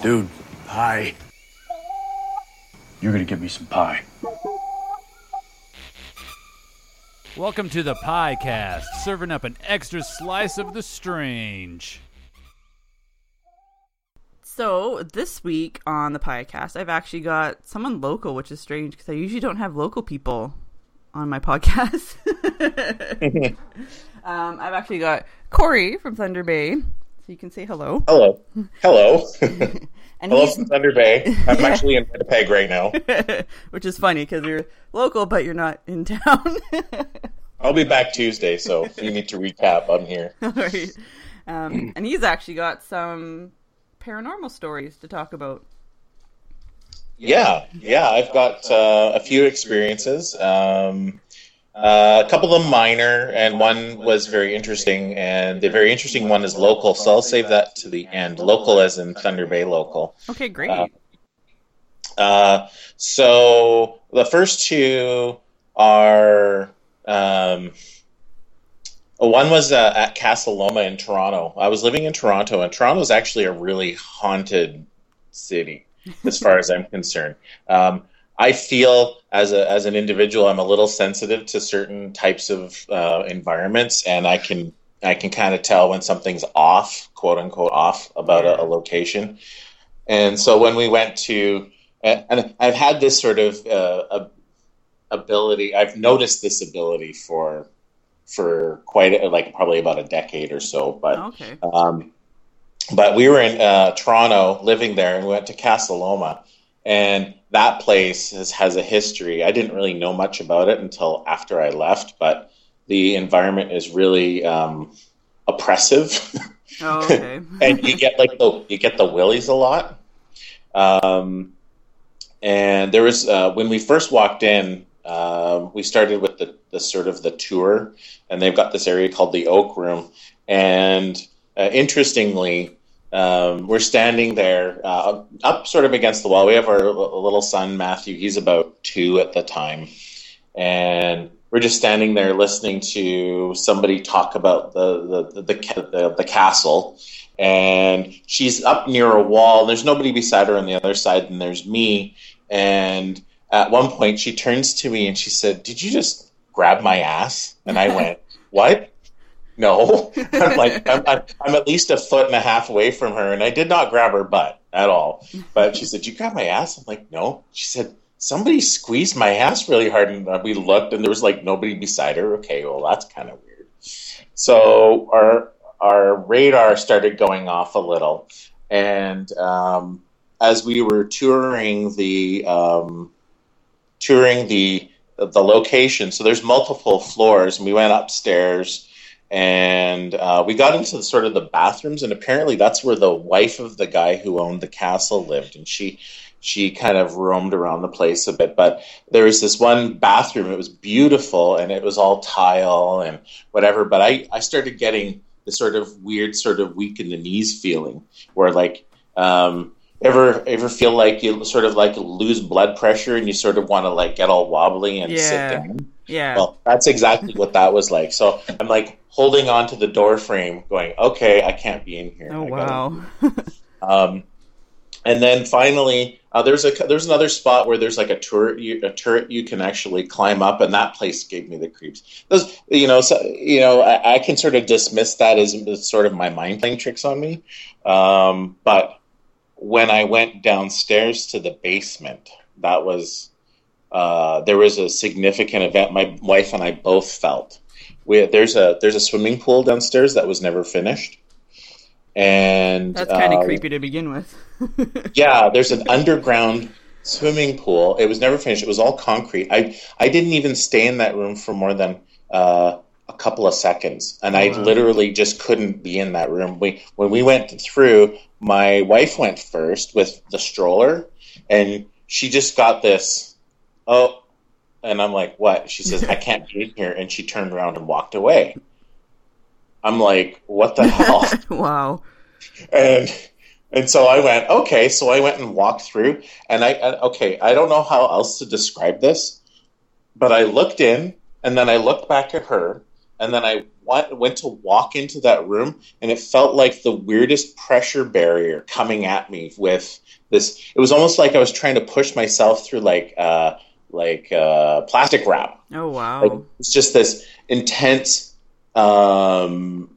Dude, pie. You're gonna get me some pie. Welcome to the Piecast, serving up an extra slice of the strange. So this week on the podcast, I've actually got someone local, which is strange because I usually don't have local people on my podcast. um, I've actually got Cory from Thunder Bay, so you can say hello. Hello. Hello. Hello from Thunder Bay. I'm actually in Winnipeg right now. which is funny because you're local, but you're not in town. I'll be back Tuesday, so if you need to recap, I'm here. Right. Um, and he's actually got some paranormal stories to talk about. Yeah, yeah, I've got uh, a few experiences. Um, uh, a couple of them minor, and one was very interesting. And the very interesting one is local, so I'll save that to the end. Local, as in Thunder Bay local. Okay, great. Uh, Uh, so the first two are um, one was uh, at Casa Loma in Toronto. I was living in Toronto, and Toronto is actually a really haunted city, as far as I'm concerned. Um, I feel as a as an individual, I'm a little sensitive to certain types of uh, environments, and I can I can kind of tell when something's off, quote unquote, off about a, a location. And so when we went to, and and I've had this sort of uh, ability. I've noticed this ability for for quite a, like probably about a decade or so. But okay. um, but we were in uh, Toronto, living there, and we went to Casa Loma, and that place has, has a history. I didn't really know much about it until after I left, but the environment is really um, oppressive. Oh, okay. and you get like the you get the willies a lot. Um, and there was uh, when we first walked in, um, we started with the, the sort of the tour, and they've got this area called the Oak Room. And uh, interestingly, um, we're standing there uh, up sort of against the wall. We have our little son Matthew. He's about two at the time, and we're just standing there listening to somebody talk about the the the, the, the, the castle. And she's up near a wall. There's nobody beside her on the other side, and there's me. And at one point, she turns to me and she said, "Did you just grab my ass?" And I went, "What?" No, I'm like I'm, I'm, I'm at least a foot and a half away from her, and I did not grab her butt at all. But she said, "You grab my ass?" I'm like, "No." She said, "Somebody squeezed my ass really hard," and uh, we looked, and there was like nobody beside her. Okay, well that's kind of weird. So our our radar started going off a little, and um, as we were touring the um, touring the the location, so there's multiple floors, and we went upstairs and uh, we got into the, sort of the bathrooms and apparently that's where the wife of the guy who owned the castle lived and she she kind of roamed around the place a bit. But there was this one bathroom it was beautiful and it was all tile and whatever but i i started getting this sort of weird sort of weak in the knees feeling where like um ever ever feel like you sort of like lose blood pressure and you sort of want to like get all wobbly and sit down Yeah. well, that's exactly what that was like. So I'm like holding on to the door frame, going, "Okay, I can't be in here." oh I wow. Um, and then finally, uh, there's a there's another spot where there's like a turret you, a turret you can actually climb up, and that place gave me the creeps. Those, you know, so, you know, I, I can sort of dismiss that as, as sort of my mind playing tricks on me. Um, but when I went downstairs to the basement, that was uh, there was a significant event. My wife and I both felt. We, there's a there's a swimming pool downstairs that was never finished, and That's kind of uh, creepy to begin with. yeah, there's an underground swimming pool. It was never finished. It was all concrete. I I didn't even stay in that room for more than uh, a couple of seconds, and I Wow. literally just couldn't be in that room. We when we went through, my wife went first with the stroller, and she just got this. Oh, and I'm like, what? She says, I can't be in here, and she turned around and walked away. I'm like, what the hell? wow. and and so I went okay. So I went and walked through, and I and, okay. I don't know how else to describe this, but I looked in, and then I looked back at her, and then I went to walk into that room, and it felt like the weirdest pressure barrier coming at me with this. It was almost like I was trying to push myself through like uh, like uh, plastic wrap. Oh wow. Like, it's just this intense. Um,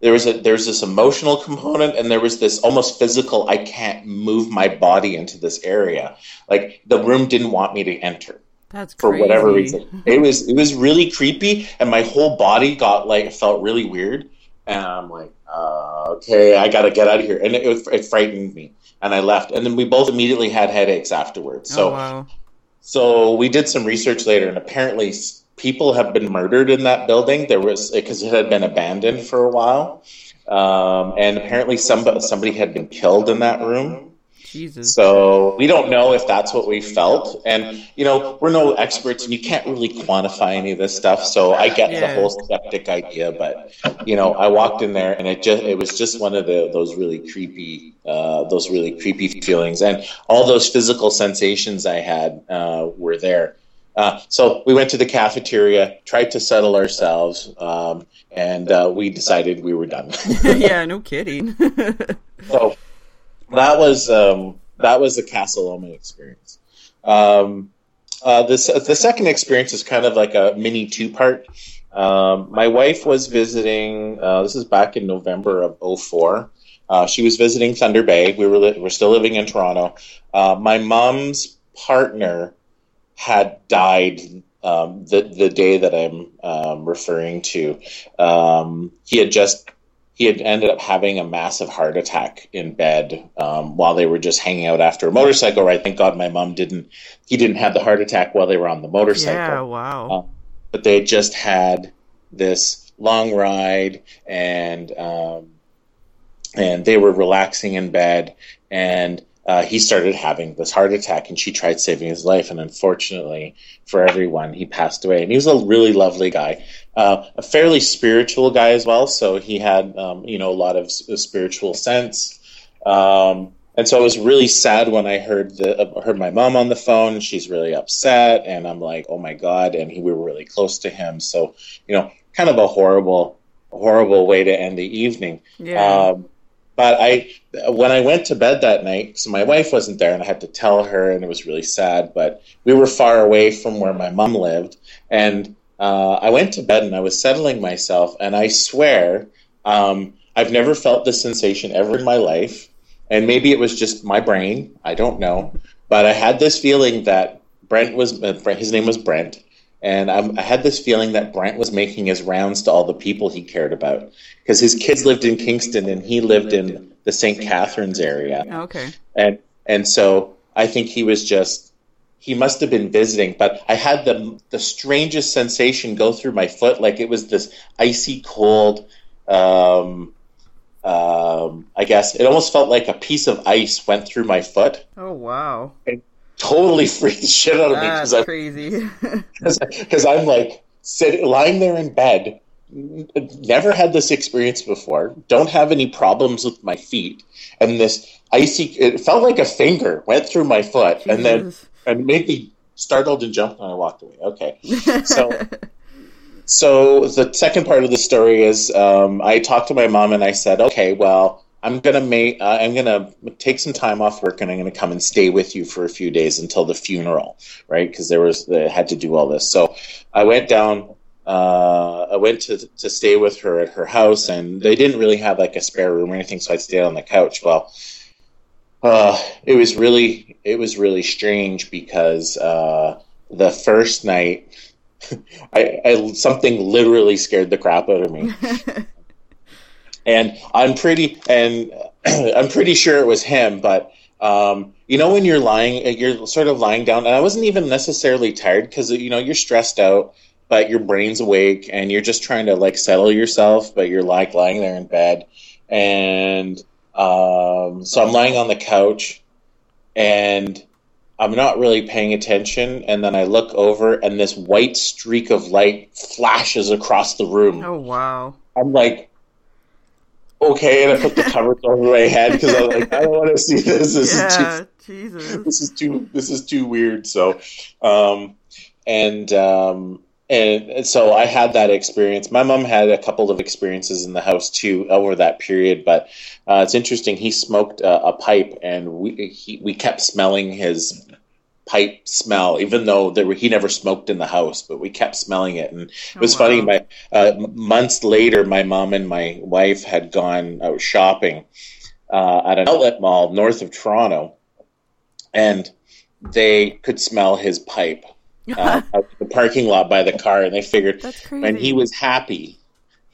there was a there's this emotional component, and there was this almost physical. I can't move my body into this area. Like the room didn't want me to enter That's for crazy. whatever reason. It was it was really creepy, and my whole body got like felt really weird. And I'm like, uh, okay, I got to get out of here, and it, it frightened me, and I left. And then we both immediately had headaches afterwards. So oh wow. so we did some research later, and apparently people have been murdered in that building. There was because it had been abandoned for a while, um, and apparently somebody somebody had been killed in that room. Jesus. So we don't know if that's what we felt, and you know we're no experts, and you can't really quantify any of this stuff. So I get the whole skeptic idea, but you know I walked in there, and it just it was just one of the those really creepy uh, those really creepy feelings, and all those physical sensations I had uh, were there. Uh, so we went to the cafeteria, tried to settle ourselves, um, and uh, we decided we were done. yeah, no kidding. So that was um, that was the Casa Loma experience. Um, uh, this the second experience is kind of like a mini two part. Um, my wife was visiting. Uh, this is back in November of 04. Uh, she was visiting Thunder Bay. We were li- we're still living in Toronto. Uh, my mom's partner had died um, the the day that I'm um, referring to. Um, he had just he had ended up having a massive heart attack in bed um, while they were just hanging out after a motorcycle ride. Thank God my mom didn't. He didn't have the heart attack while they were on the motorcycle yeah, wow. but they had just had this long ride and um, and they were relaxing in bed and uh, he started having this heart attack and she tried saving his life and unfortunately for everyone he passed away and he was a really lovely guy uh, a fairly spiritual guy as well so he had um, you know a lot of s- spiritual sense um, and so I was really sad when I heard the uh, heard my mom on the phone. She's really upset, and I'm like, oh my god! And he, we were really close to him, so you know, kind of a horrible, horrible way to end the evening. Yeah. Um, but I, when I went to bed that night, so my wife wasn't there, and I had to tell her, and it was really sad. But we were far away from where my mom lived, and uh, I went to bed, and I was settling myself, and I swear, um, I've never felt this sensation ever in my life, and maybe it was just my brain. I don't know, but I had this feeling that Brent was uh, his name was Brent, and I'm, I had this feeling that Brent was making his rounds to all the people he cared about because his kids lived in Kingston and he lived in the St. Catharines area, okay. and and so I think he was just he must have been visiting. But I had the the strangest sensation go through my foot, like it was this icy cold. Um, um, I guess it almost felt like a piece of ice went through my foot. Oh wow. Totally freaked the shit out of me because I crazy. because I'm like sitting lying there in bed. Never had this experience before. Don't have any problems with my feet, and this icy. It felt like a finger went through my foot, and then and made me startled and jumped, and I walked away. Okay, so so the second part of the story is um, I talked to my mom and I said, okay, well, I'm gonna make uh, I'm gonna take some time off work and I'm gonna come and stay with you for a few days until the funeral, right? Because there was they had to do all this. So I went down. Uh, I went to to stay with her at her house, and they didn't really have like a spare room or anything, so I stayed on the couch. Well, uh, it was really it was really strange because uh, the first night. I, I something literally scared the crap out of me, and I'm pretty and I'm pretty sure it was him. But um, you know, when you're lying, you're sort of lying down, and I wasn't even necessarily tired because you know you're stressed out, but your brain's awake, and you're just trying to like settle yourself, but you're like lying there in bed, and um, so I'm lying on the couch, and I'm not really paying attention, and then I look over, and this white streak of light flashes across the room. oh wow. I'm like, okay, and I put the covers over my head because I'm like, I don't want to see this. This is Yeah. too, Jesus. this is too, this is too weird. So, um, and um, and, and so I had that experience. My mom had a couple of experiences in the house too over that period, but uh, it's interesting. He smoked a, a pipe, and we he, we kept smelling his pipe smell, even though there were, he never smoked in the house, but we kept smelling it. And it was Oh, funny. My uh, months later, my mom and my wife had gone out shopping uh, at an outlet mall north of Toronto, and they could smell his pipe uh, out the parking lot by the car, and they figured when he was happy,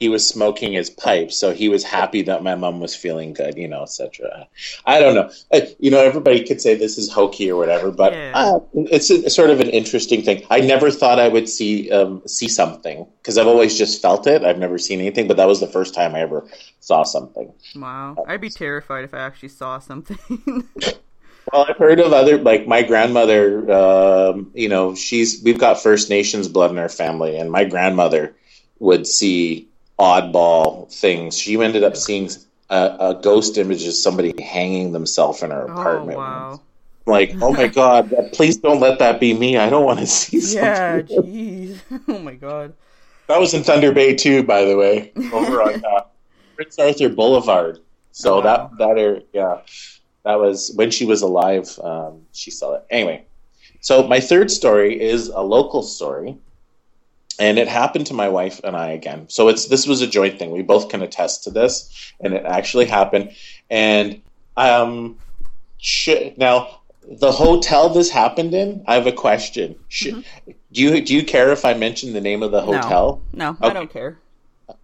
he was smoking his pipe, so he was happy that my mom was feeling good, you know, etc. I don't know, Uh, you know, everybody could say this is hokey or whatever, but Yeah. uh, it's a, sort of an interesting thing. I never thought I would see um, see something because I've always just felt it. I've never seen anything, but that was the first time I ever saw something. Wow. I'd be terrified if I actually saw something. Well, I've heard of other like my grandmother. Um, you know, she's we've got First Nations blood in our family, and my grandmother would see oddball things. She ended up seeing a, a ghost image of somebody hanging themselves in her oh, apartment. wow. Like, oh my god, please don't let that be me. I don't want to see something. Yeah, jeez. Oh my god. That was in Thunder Bay too, by the way, over on uh, Prince Arthur Boulevard. So Oh, wow. that that area, yeah, that was when she was alive. Um, she saw it anyway. So my third story is a local story, and it happened to my wife and I again. So it's this was a joint thing. We both can attest to this, and it actually happened. And um, sh- now the hotel this happened in. I have a question. Sh- Do you do you care if I mention the name of the hotel? No, I Okay. don't care.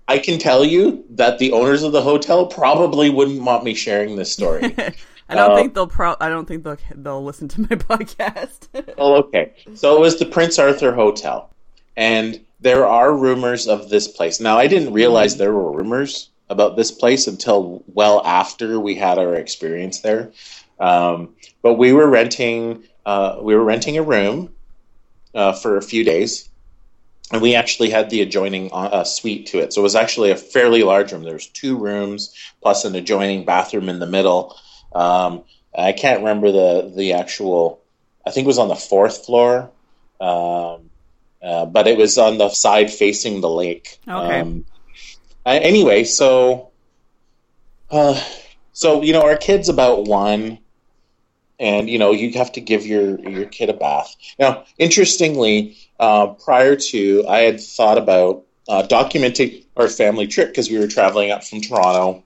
I can tell you that the owners of the hotel probably wouldn't want me sharing this story. I don't Uh, think they'll pro. I don't think they'll they'll listen to my podcast. well, okay. So it was the Prince Arthur Hotel, and there are rumors of this place. Now, I didn't realize there were rumors about this place until well after we had our experience there. Um, but we were renting. Uh, we were renting a room uh, for a few days, and we actually had the adjoining uh, suite to it. So it was actually a fairly large room. There's two rooms plus an adjoining bathroom in the middle. Um, I can't remember the the actual. I think it was on the fourth floor, um, uh, but it was on the side facing the lake. Okay. Um, uh, anyway, so uh, so you know our kid's about one, and you know you have to give your your kid a bath. Now, interestingly, uh, prior to I had thought about uh, documenting our family trip because we were traveling up from Toronto.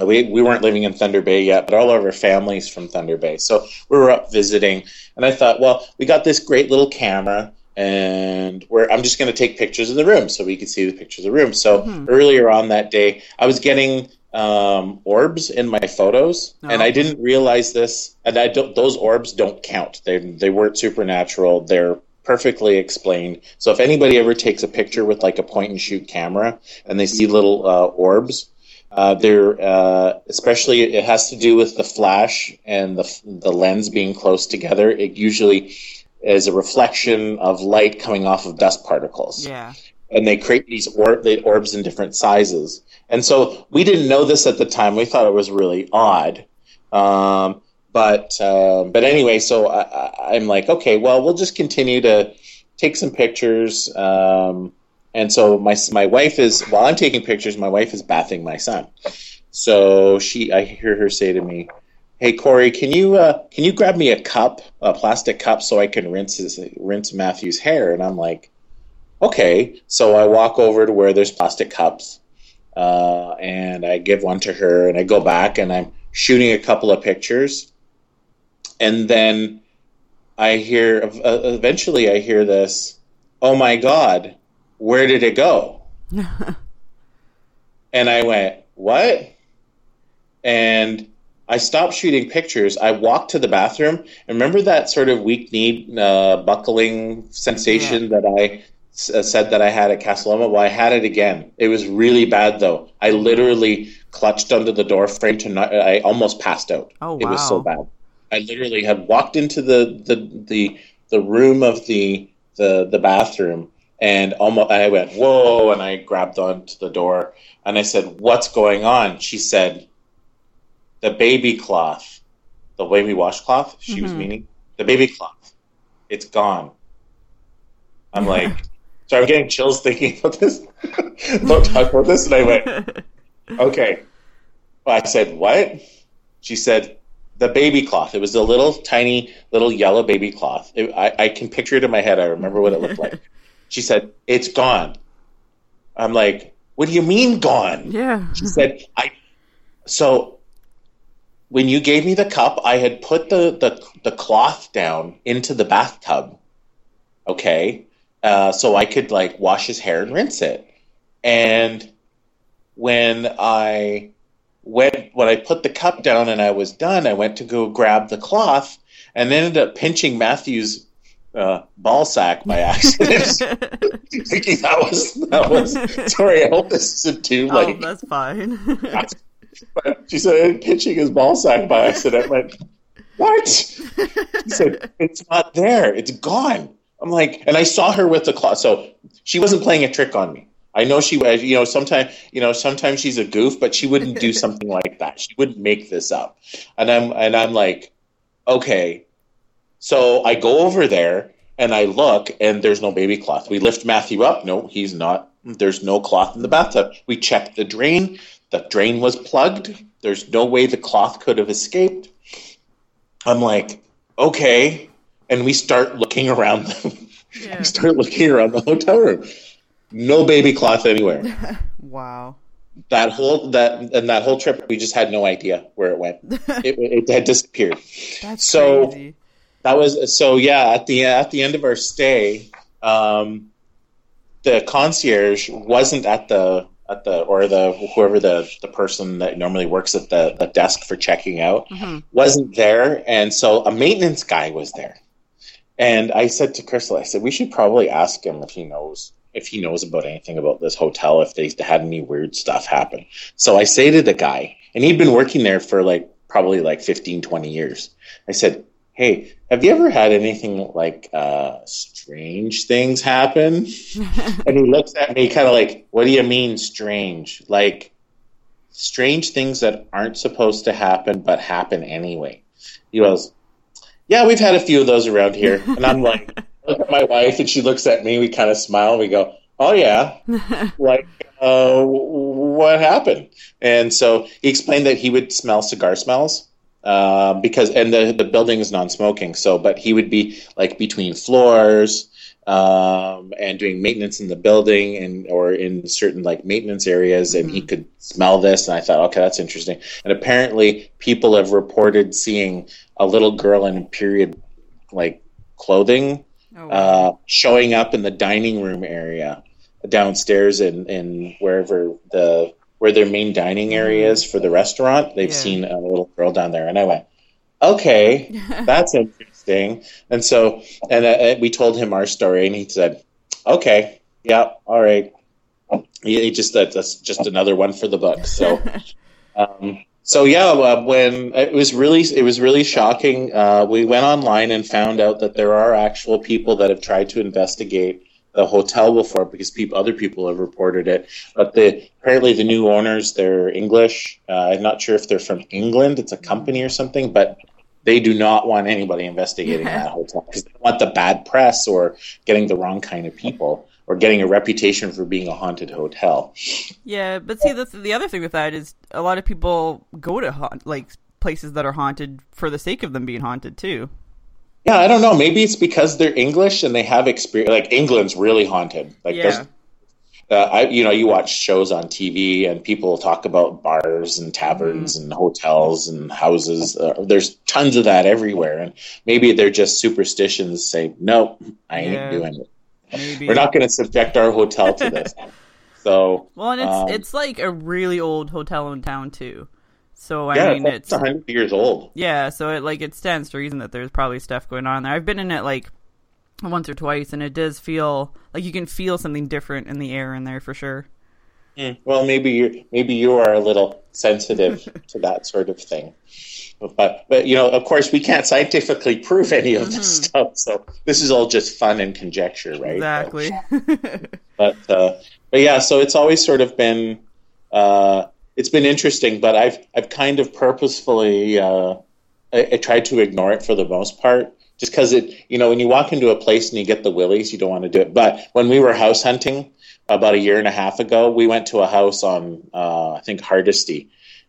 We, we weren't living in Thunder Bay yet, but all of our families from Thunder Bay. So we were up visiting, and I thought, well, we got this great little camera, and we're, I'm just going to take pictures of the room so we could see the pictures of the room. So earlier on that day, I was getting um, orbs in my photos, and Oh. I didn't realize this. And I don't; those orbs don't count. They they weren't supernatural. They're perfectly explained. So if anybody ever takes a picture with like a point and shoot camera, and they see little uh, orbs, uh, they're uh, especially it has to do with the flash and the the lens being close together. It usually is a reflection of light coming off of dust particles yeah. and they create these or- the orbs in different sizes. And so we didn't know this at the time. We thought it was really odd. Um, but um, but anyway, so I, I, I'm like, okay, well, we'll just continue to take some pictures. Um, and so my my wife is while I'm taking pictures, my wife is bathing my son. So she, I hear her say to me, "Hey Cory, can you uh, can you grab me a cup, a plastic cup, so I can rinse his, rinse Matthew's hair?" And I'm like, okay. So I walk over to where there's plastic cups, uh, and I give one to her, and I go back and I'm shooting a couple of pictures, and then I hear. Uh, eventually, I hear this. Oh my God, where did it go? and I went, what? And I stopped shooting pictures. I walked to the bathroom. And remember that sort of weak knee uh, buckling sensation that I s- uh, said that I had at Casa Loma? Well, I had it again. It was really bad, though. I literally clutched under the door frame to not. I almost passed out. Oh, wow. It was so bad. I literally had walked into the the the, the room of the the the bathroom and almost I went whoa and I grabbed onto the door and I said what's going on she said the baby cloth the baby washcloth she was Mhm. meaning the baby cloth it's gone I'm like So I'm getting chills thinking about this. Don't talk about this. And I went, okay. I said, what? She said, the baby cloth. It was a little tiny, little yellow baby cloth. It, I, I can picture it in my head. I remember what it looked like. She said, it's gone. I'm like, what do you mean gone? Yeah. She said, I. So when you gave me the cup, I had put the, the, the cloth down into the bathtub. Okay. Uh, so I could like wash his hair and rinse it. And when I went, when I put the cup down and I was done, I went to go grab the cloth and ended up pinching Matthew's uh, ball sack by accident. Thinking that was that was sorry. I hope this isn't too oh, that's fine. but she said pitching his ball sack by accident. I went, what? She said it's not there. It's gone. I'm like, and I saw her with the cloth. So she wasn't playing a trick on me. I know she was, you know, sometimes, you know, sometimes she's a goof, but she wouldn't do something like that. She wouldn't make this up. And I'm, and I'm like, okay. So I go over there and I look and there's no baby cloth. We lift Matthew up. No, he's not. There's no cloth in the bathtub. We check the drain. The drain was plugged. There's no way the cloth could have escaped. I'm like, okay. And we start looking around. The, Yeah. we start looking around the hotel room. No baby cloth anywhere. Wow. That whole that and that whole trip, we just had no idea where it went. it, it had disappeared. That's So- crazy. That was so. Yeah, at the at the end of our stay, um, the concierge wasn't at the at the or the whoever the the person that normally works at the, the desk for checking out Mhm. wasn't there, and so a maintenance guy was there. And I said to Crystal, I said we should probably ask him if he knows if he knows about anything about this hotel, if they had any weird stuff happen. So I say to the guy, and he'd been working there for like probably like 15, 20 years. I said, Hey, have you ever had anything like uh, strange things happen? and he looks at me kind of like, What do you mean strange? Like strange things that aren't supposed to happen but happen anyway. He goes, Yeah, we've had a few of those around here. And I'm like, look at my wife and she looks at me. We kind of smile. And we go, "Oh yeah, like uh, what happened?" And so he explained that he would smell cigar smells uh, because, and the the building is non-smoking. So, but he would be like between floors um, and doing maintenance in the building and or in certain like maintenance areas, and he could smell this. And I thought, okay, that's interesting. And apparently, people have reported seeing a little girl in period like clothing Oh, wow. uh, showing up in the dining room area downstairs in, in wherever the where their main dining area is for the restaurant. They've Yeah. seen a little girl down there, and I went, "Okay, that's interesting." And so, and uh, we told him our story, and he said, "Okay, yeah, all right." He, just that, that's just another one for the book. So. Um, so yeah, uh, when it was really it was really shocking. Uh, we went online and found out that there are actual people that have tried to investigate the hotel before because people other people have reported it. But the apparently the new owners they're English. Uh, I'm not sure if they're from England. It's a company or something, but they do not want anybody investigating Yeah. that hotel because they want the bad press or getting the wrong kind of people or getting a reputation for being a haunted hotel. Yeah, but see, the the other thing with that is a lot of people go to haunt, like places that are haunted for the sake of them being haunted too. Yeah, I don't know. Maybe it's because they're English and they have experience. Like England's really haunted. Like Yeah. there's, uh, I you know you watch shows on TV and people talk about bars and taverns Mm-hmm. and hotels and houses. Uh, there's tons of that everywhere, and maybe they're just superstitions. Say no, I ain't Yeah. doing it. Maybe. We're not going to subject our hotel to this. so well, and it's um, it's like a really old hotel in town too. So I yeah, mean, it's, hundred years old. yeah. So it like it stands to reason that there's probably stuff going on there. I've been in it like once or twice, and it does feel like you can feel something different in the air in there for sure. Mm, Well, maybe you maybe you are a little sensitive to that sort of thing, but but you know, of course, we can't scientifically prove any of this stuff. So this is all just fun and conjecture, right? Exactly. But uh, but yeah, so it's always sort of been uh, it's been interesting, but I've I've kind of purposefully uh, I, I tried to ignore it for the most part, just because it, you know, when you walk into a place and you get the willies, you don't want to do it. But when we were house hunting about a year and a half ago, we went to a house on, uh, I think Hardisty,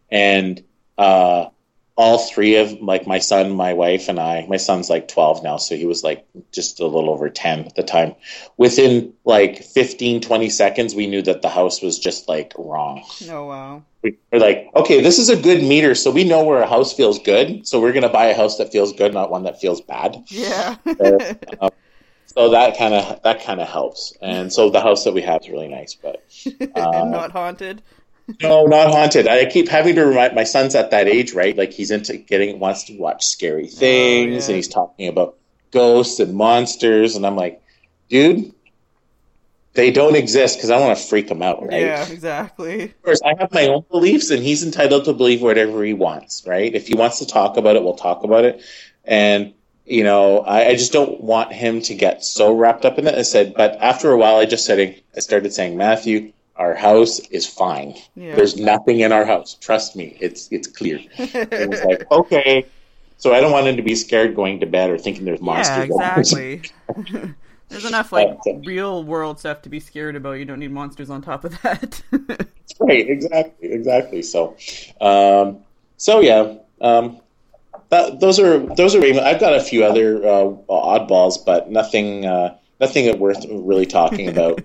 and uh, all three of like my son, my wife, and I. My son's like twelve now, so he was like just a little over ten at the time. Within like 15, 20 seconds, we knew that the house was just like wrong. Oh wow. We- We're like, okay, this is a good meter, so we know where a house feels good. So we're gonna buy a house that feels good, not one that feels bad. Yeah. Um, so that kind of that kind of helps. And so the house that we have is really nice, but and not um, haunted. No, not haunted. I keep having to remind my son's at that age, right? Like he's into getting wants to watch scary oh, things, yeah. and he's talking about ghosts and monsters, and I'm like, dude, they don't exist because I want to freak him out, right? Yeah, exactly. Of course, I have my own beliefs, and he's entitled to believe whatever he wants, right? If he wants to talk about it, we'll talk about it. And you know, I, I just don't want him to get so wrapped up in it. I said, but after a while, I just said, I started saying, Matthew, our house is fine. Yeah. There's nothing in our house. Trust me, it's it's clear. and it's like, okay. So I don't want him to be scared going to bed or thinking there's monsters. Yeah, exactly. There's enough like Uh, real world stuff to be scared about. You don't need monsters on top of that. right exactly exactly so um so yeah um that those are those are i've got a few other uh, oddballs but nothing uh nothing worth really talking about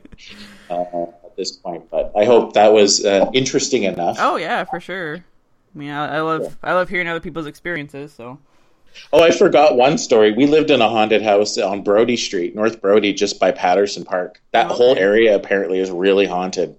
uh, at this point but i hope that was uh, interesting enough oh yeah, for sure. I mean, I, I love I love hearing other people's experiences. So oh i forgot one story we lived in a haunted house on brodie street north brodie just by patterson park that Okay. whole area apparently is really haunted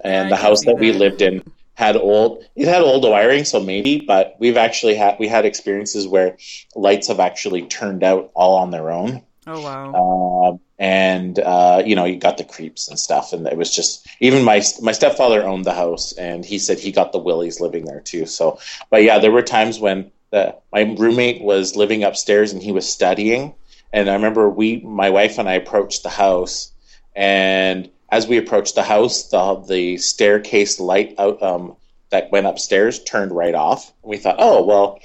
and I the house see that we lived in had old it had old wiring so maybe but we've actually had we had experiences where lights have actually turned out all on their own oh wow. um, and uh, you know you got the creeps and stuff. And it was just even my my stepfather owned the house and he said he got the willies living there too. So but yeah there were times when the, my roommate was living upstairs and he was studying. And i remember we my wife and i approached the house and as we approached the house the the staircase light out um, that went upstairs turned right off. And we thought oh well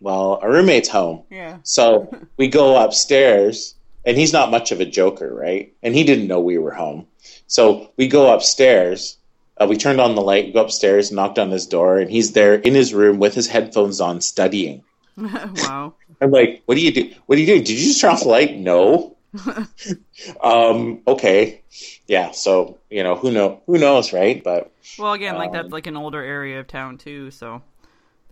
well our roommate's home. Yeah. so we go upstairs, and he's not much of a joker, right? And he didn't know we were home. So we go upstairs. Uh, we turned on the light, go upstairs, knocked on his door, and he's there in his room with his headphones on, studying. wow. I'm like, "What do you do? What are you doing? Did you just turn off the light? No. um. Okay. Yeah. So you know, who know? Who knows, right? But Well, again, like Um, that's like an older area of town too. So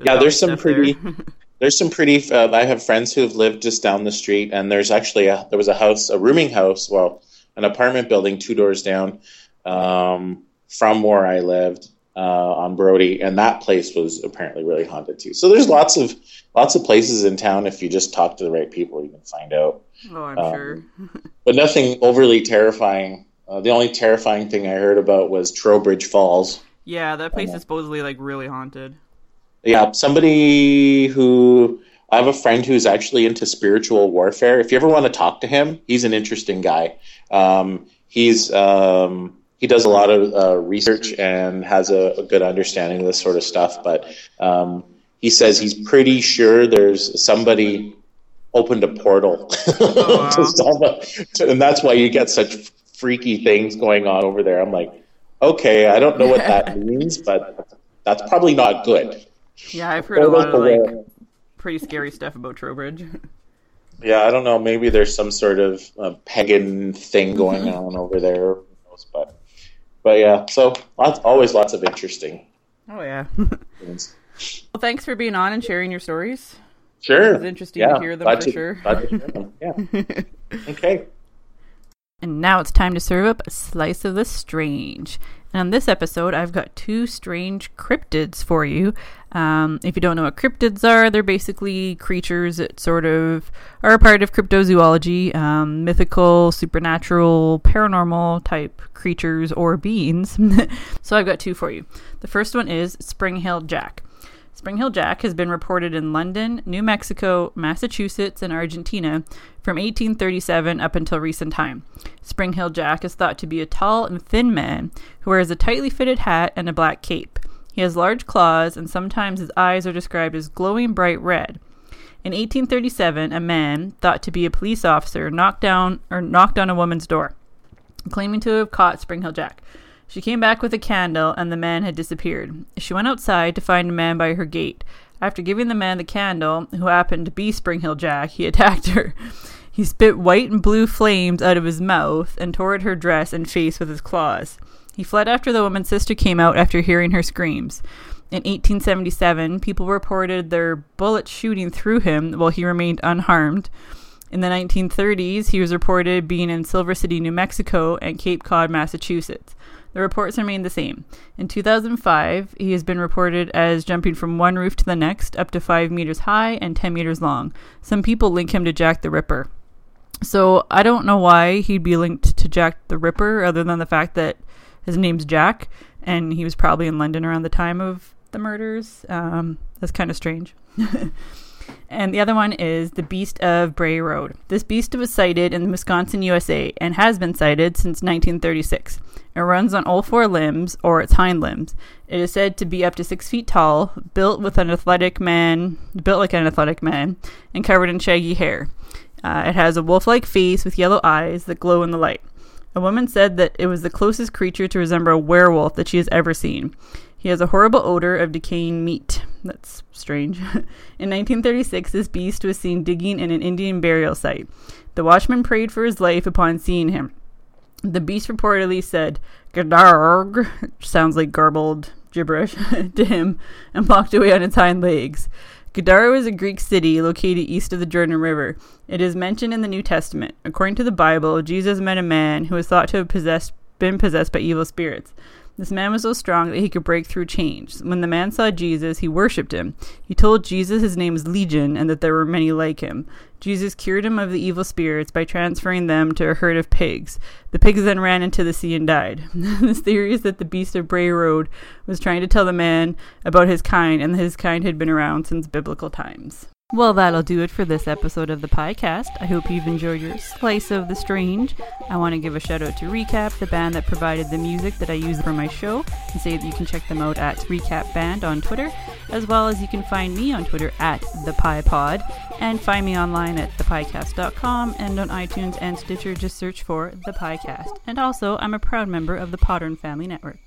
Yeah, there's some pretty-. there's some pretty uh, i have friends who have lived just down the street and there's actually a there was a house a rooming house well an apartment building two doors down um, from where i lived uh, on brodie and that place was apparently really haunted too. So there's lots of lots of places in town. If you just talk to the right people you can find out. Oh, I'm um, sure. but nothing overly terrifying. Uh, the only terrifying thing i heard about was trowbridge falls. Yeah, that place is supposedly like really haunted. Yeah, somebody who I have a friend who's actually into spiritual warfare. If you ever want to talk to him, he's an interesting guy. Um, he's um, he does a lot of uh, research and has a, a good understanding of this sort of stuff. But um, he says he's pretty sure there's somebody opened a portal wow. to and that's why you get such freaky things going on over there. I'm like, okay, I don't know what that means, but that's probably not good. Yeah, I've heard a lot of like pretty scary stuff about Trowbridge. Yeah, I don't know. Maybe there's some sort of uh, pagan thing going on over there. Who knows? But, but yeah. So lots, always lots of interesting Oh yeah. well, thanks for being on and sharing your stories. Sure. It's was interesting to hear them glad for sure. glad to hear them. Yeah. okay. And now it's time to serve up a slice of the strange. And on this episode, I've got two strange cryptids for you. Um, if you don't know what cryptids are, they're basically creatures that sort of are a part of cryptozoology, um, mythical, supernatural, paranormal type creatures or beings. so I've got two for you. The first one is Springheel Jack. Springheel Jack has been reported in London, New Mexico, Massachusetts, and Argentina from 1837 up until recent time. Springheel Jack is thought to be a tall and thin man who wears a tightly fitted hat and a black cape. He has large claws, and sometimes his eyes are described as glowing bright red. In 1837, a man thought to be a police officer knocked down or knocked on a woman's door, claiming to have caught Springheel Jack. She came back with a candle, and the man had disappeared. She went outside to find a man by her gate. After giving the man the candle, who happened to be Springheel Jack, he attacked her. He spit white and blue flames out of his mouth and tore at her dress and face with his claws. He fled after the woman's sister came out after hearing her screams. In 1877, people reported their bullets shooting through him while he remained unharmed. In the 1930s, he was reported being in Silver City, New Mexico, and Cape Cod, Massachusetts. The reports remain the same. In 2005, he has been reported as jumping from one roof to the next, up to 5 meters high and 10 meters long. Some people link him to Jack the Ripper. So I don't know why he'd be linked to Jack the Ripper, other than the fact that his name's Jack, and he was probably in London around the time of the murders. Um, that's kind of strange. and the other one is the Beast of Bray Road. This beast was sighted in Wisconsin, USA, and has been sighted since 1936. It runs on all four limbs, or its hind limbs. It is said to be up to six feet tall, built with an athletic man, built like an athletic man, and covered in shaggy hair. Uh, it has a wolf-like face with yellow eyes that glow in the light. A woman said that it was the closest creature to resemble a werewolf that she has ever seen. He has a horrible odor of decaying meat. That's strange. in 1936, this beast was seen digging in an Indian burial site. The watchman prayed for his life upon seeing him. The beast reportedly said, Gadara, sounds like garbled gibberish, to him, and walked away on its hind legs. Gadara is a Greek city located east of the Jordan River. It is mentioned in the New Testament. According to the Bible, Jesus met a man who was thought to have possessed, been possessed by evil spirits. This man was so strong that he could break through chains. When the man saw Jesus, he worshipped him. He told Jesus his name was Legion and that there were many like him. Jesus cured him of the evil spirits by transferring them to a herd of pigs. The pigs then ran into the sea and died. this theory is that the beast of Bray Road was trying to tell the man about his kind and that his kind had been around since biblical times. Well, that'll do it for this episode of the podcast. I hope you've enjoyed your slice of the strange. I want to give a shout out to Recap, the band that provided the music that I use for my show, and say that you can check them out at Recap Band on Twitter, as well as you can find me on Twitter at the Pie Pod, and find me online at thepiecast.com and on iTunes and Stitcher. Just search for the Piecast. And also, I'm a proud member of the Podern Family Network.